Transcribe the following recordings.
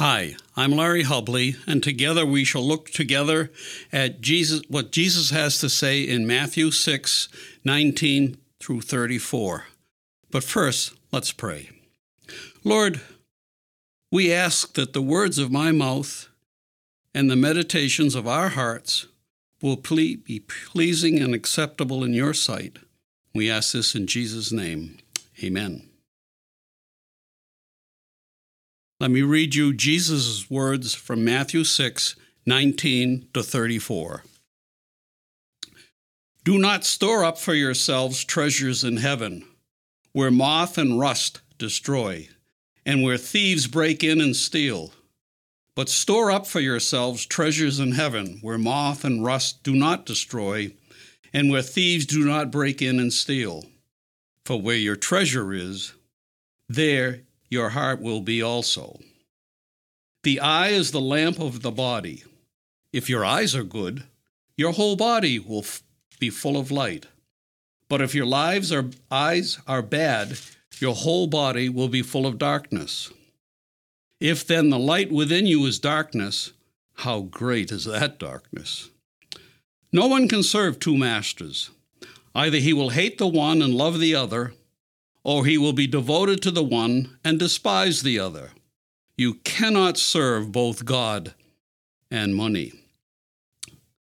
Hi, I'm Larry Hubley, and together we shall look together at Jesus what Jesus has to say in Matthew 6, 19 through 34. But first, let's pray. Lord, we ask that the words of my mouth and the meditations of our hearts will ple- be pleasing and acceptable in your sight. We ask this in Jesus' name. Amen. Let me read you Jesus' words from Matthew 6 19 to 34. Do not store up for yourselves treasures in heaven, where moth and rust destroy, and where thieves break in and steal. But store up for yourselves treasures in heaven, where moth and rust do not destroy, and where thieves do not break in and steal. For where your treasure is, there your heart will be also. The eye is the lamp of the body. If your eyes are good, your whole body will f- be full of light. But if your lives are, eyes are bad, your whole body will be full of darkness. If then the light within you is darkness, how great is that darkness? No one can serve two masters. Either he will hate the one and love the other, or he will be devoted to the one and despise the other. You cannot serve both God and money.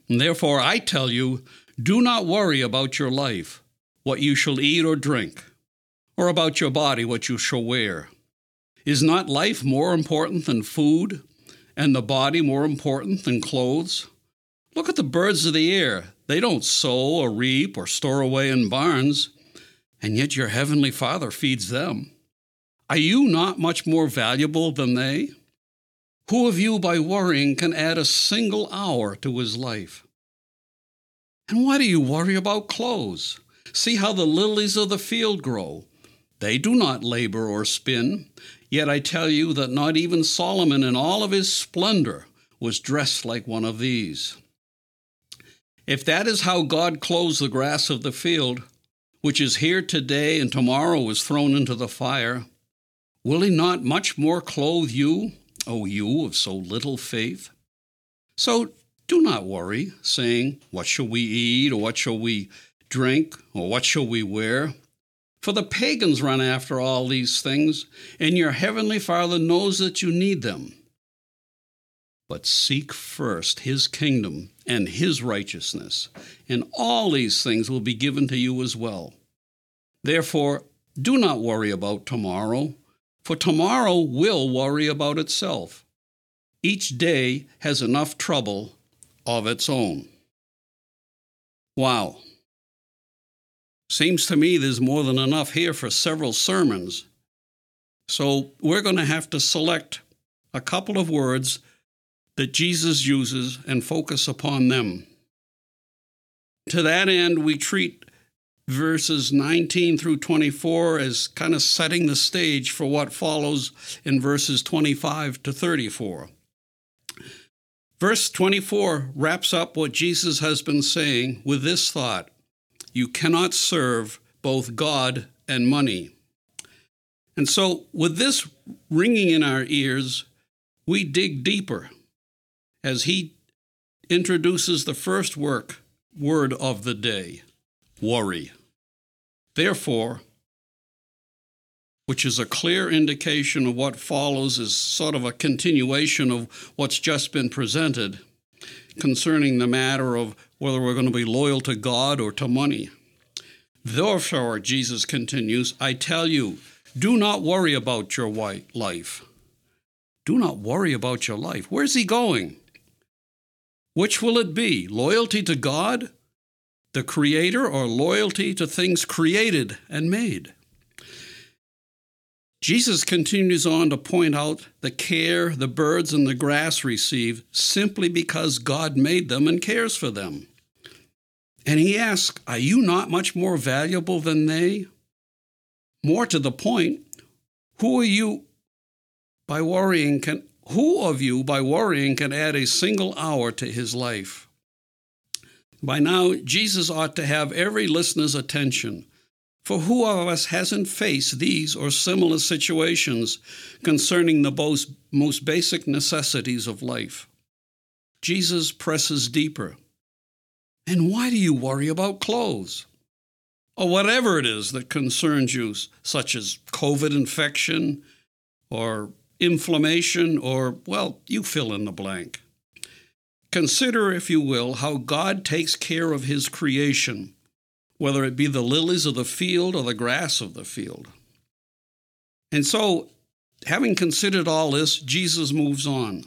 Therefore, I tell you, do not worry about your life, what you shall eat or drink, or about your body, what you shall wear. Is not life more important than food, and the body more important than clothes? Look at the birds of the air. They don't sow or reap or store away in barns, and yet your heavenly Father feeds them. Are you not much more valuable than they? Who of you, by worrying, can add a single hour to his life? And why do you worry about clothes? See how the lilies of the field grow. They do not labor or spin. Yet I tell you that not even Solomon in all of his splendor was dressed like one of these. If that is how God clothes the grass of the field, which is here today and tomorrow is thrown into the fire, will he not much more clothe you, O you of so little faith? So do not worry, saying, What shall we eat, or what shall we drink, or what shall we wear? For the pagans run after all these things, and your heavenly Father knows that you need them. But seek first his kingdom and his righteousness, and all these things will be given to you as well. Therefore, do not worry about tomorrow, for tomorrow will worry about itself. Each day has enough trouble of its own. Wow. Seems to me there's more than enough here for several sermons. So we're going to have to select a couple of words that Jesus uses and focus upon them. To that end, we treat verses 19 through 24 as kind of setting the stage for what follows in verses 25 to 34. Verse 24 wraps up what Jesus has been saying with this thought You cannot serve both God and money. And so, with this ringing in our ears, we dig deeper as he introduces the first work word of the day worry. Therefore, which is a clear indication of what follows, is sort of a continuation of what's just been presented concerning the matter of whether we're going to be loyal to God or to money. Therefore, Jesus continues, I tell you, do not worry about your life. Do not worry about your life. Where's he going? Which will it be? Loyalty to God, the Creator, or loyalty to things created and made? Jesus continues on to point out the care the birds and the grass receive simply because God made them and cares for them. And he asks, Are you not much more valuable than they? More to the point, who are you by worrying can who of you by worrying can add a single hour to his life? By now, Jesus ought to have every listener's attention, For who of us hasn't faced these or similar situations concerning the most, basic necessities of life? Jesus presses deeper. And why do you worry about clothes? Or whatever it is that concerns you, such as COVID infection or inflammation, or, well, you fill in the blank. Consider, if you will, how God takes care of His creation, whether it be the lilies of the field or the grass of the field. And so, having considered all this, Jesus moves on.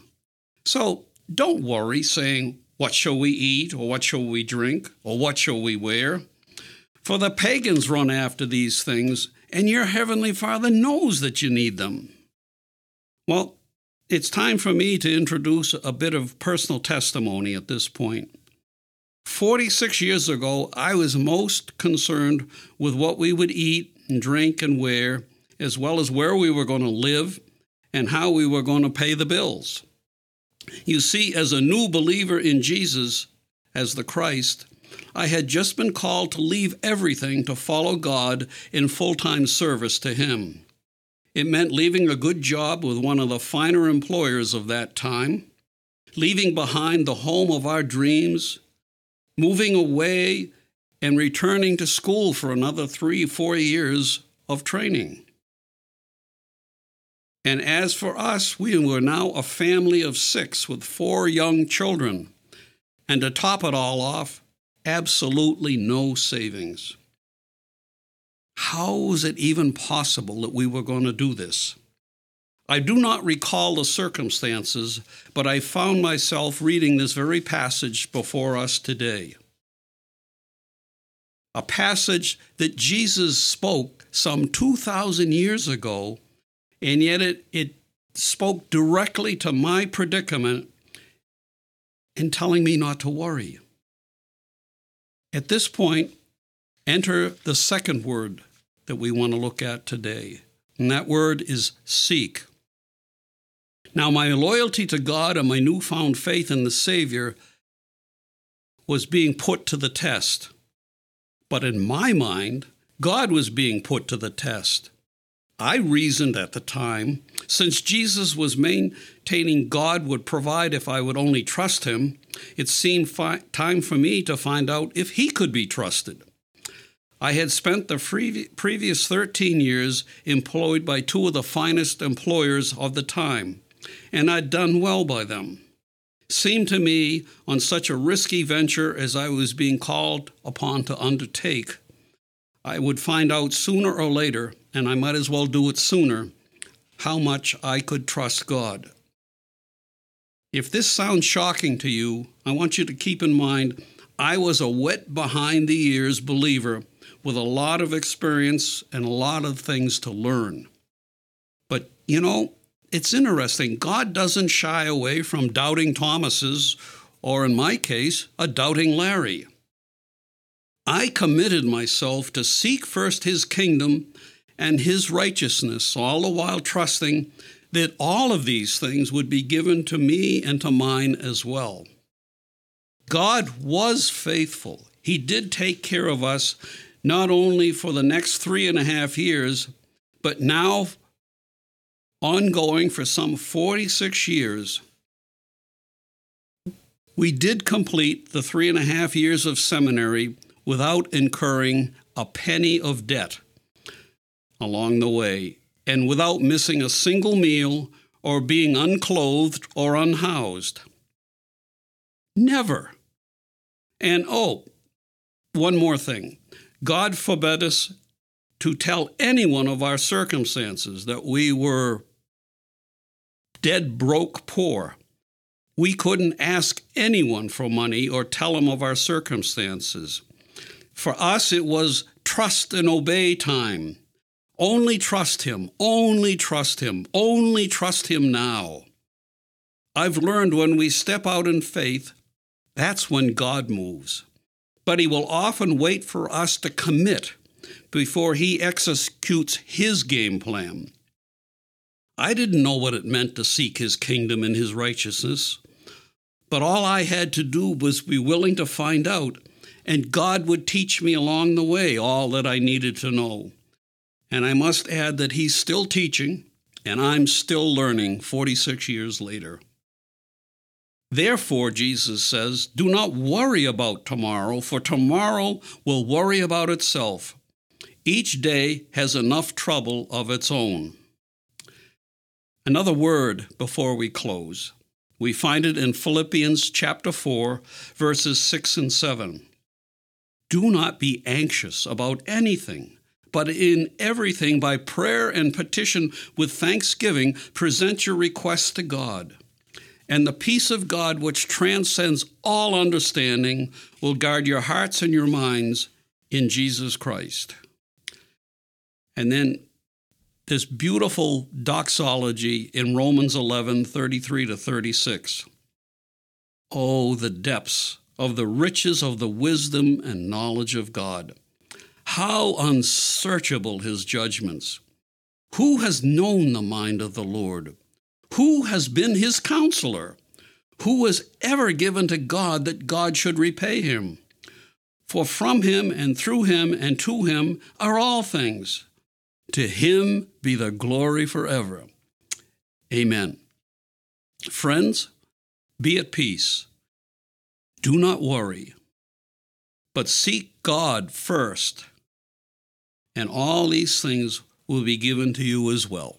So, don't worry saying, What shall we eat, or what shall we drink, or what shall we wear? For the pagans run after these things, and your heavenly Father knows that you need them. Well, it's time for me to introduce a bit of personal testimony at this point. 46 years ago, I was most concerned with what we would eat and drink and wear, as well as where we were going to live and how we were going to pay the bills. You see, as a new believer in Jesus, as the Christ, I had just been called to leave everything to follow God in full time service to Him. It meant leaving a good job with one of the finer employers of that time, leaving behind the home of our dreams, moving away and returning to school for another three, four years of training. And as for us, we were now a family of six with four young children. And to top it all off, absolutely no savings. How was it even possible that we were going to do this? I do not recall the circumstances, but I found myself reading this very passage before us today. A passage that Jesus spoke some 2,000 years ago, and yet it, it spoke directly to my predicament in telling me not to worry. At this point, enter the second word that we want to look at today, and that word is seek. Now, my loyalty to God and my newfound faith in the Savior was being put to the test. But in my mind, God was being put to the test. I reasoned at the time, since Jesus was maintaining God would provide if I would only trust Him, it seemed fi- time for me to find out if He could be trusted. I had spent the free- previous 13 years employed by two of the finest employers of the time, and I'd done well by them. Seemed to me, on such a risky venture as I was being called upon to undertake, I would find out sooner or later, and I might as well do it sooner, how much I could trust God. If this sounds shocking to you, I want you to keep in mind I was a wet behind the ears believer with a lot of experience and a lot of things to learn. But you know, it's interesting. God doesn't shy away from doubting Thomas's, or in my case, a doubting Larry. I committed myself to seek first his kingdom and his righteousness, all the while trusting that all of these things would be given to me and to mine as well. God was faithful. He did take care of us not only for the next three and a half years, but now ongoing for some 46 years. We did complete the three and a half years of seminary without incurring a penny of debt along the way, and without missing a single meal or being unclothed or unhoused. Never. And oh, one more thing God forbid us to tell anyone of our circumstances that we were dead broke poor. We couldn't ask anyone for money or tell them of our circumstances. For us, it was trust and obey time. Only trust Him, only trust Him, only trust Him now. I've learned when we step out in faith, that's when God moves. But He will often wait for us to commit before He executes His game plan. I didn't know what it meant to seek His kingdom and His righteousness, but all I had to do was be willing to find out and God would teach me along the way all that I needed to know. And I must add that He's still teaching, and I'm still learning 46 years later. Therefore, Jesus says, do not worry about tomorrow, for tomorrow will worry about itself. Each day has enough trouble of its own. Another word before we close. We find it in Philippians chapter 4, verses 6 and 7. Do not be anxious about anything, but in everything by prayer and petition with thanksgiving present your requests to God. And the peace of God, which transcends all understanding, will guard your hearts and your minds in Jesus Christ. And then this beautiful doxology in Romans 11 33 to 36. Oh, the depths of the riches of the wisdom and knowledge of God. How unsearchable his judgments. Who has known the mind of the Lord? Who has been his counselor? Who was ever given to God that God should repay him? For from him and through him and to him are all things. To him be the glory forever. Amen. Friends, be at peace. Do not worry, but seek God first, and all these things will be given to you as well.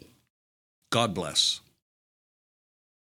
God bless.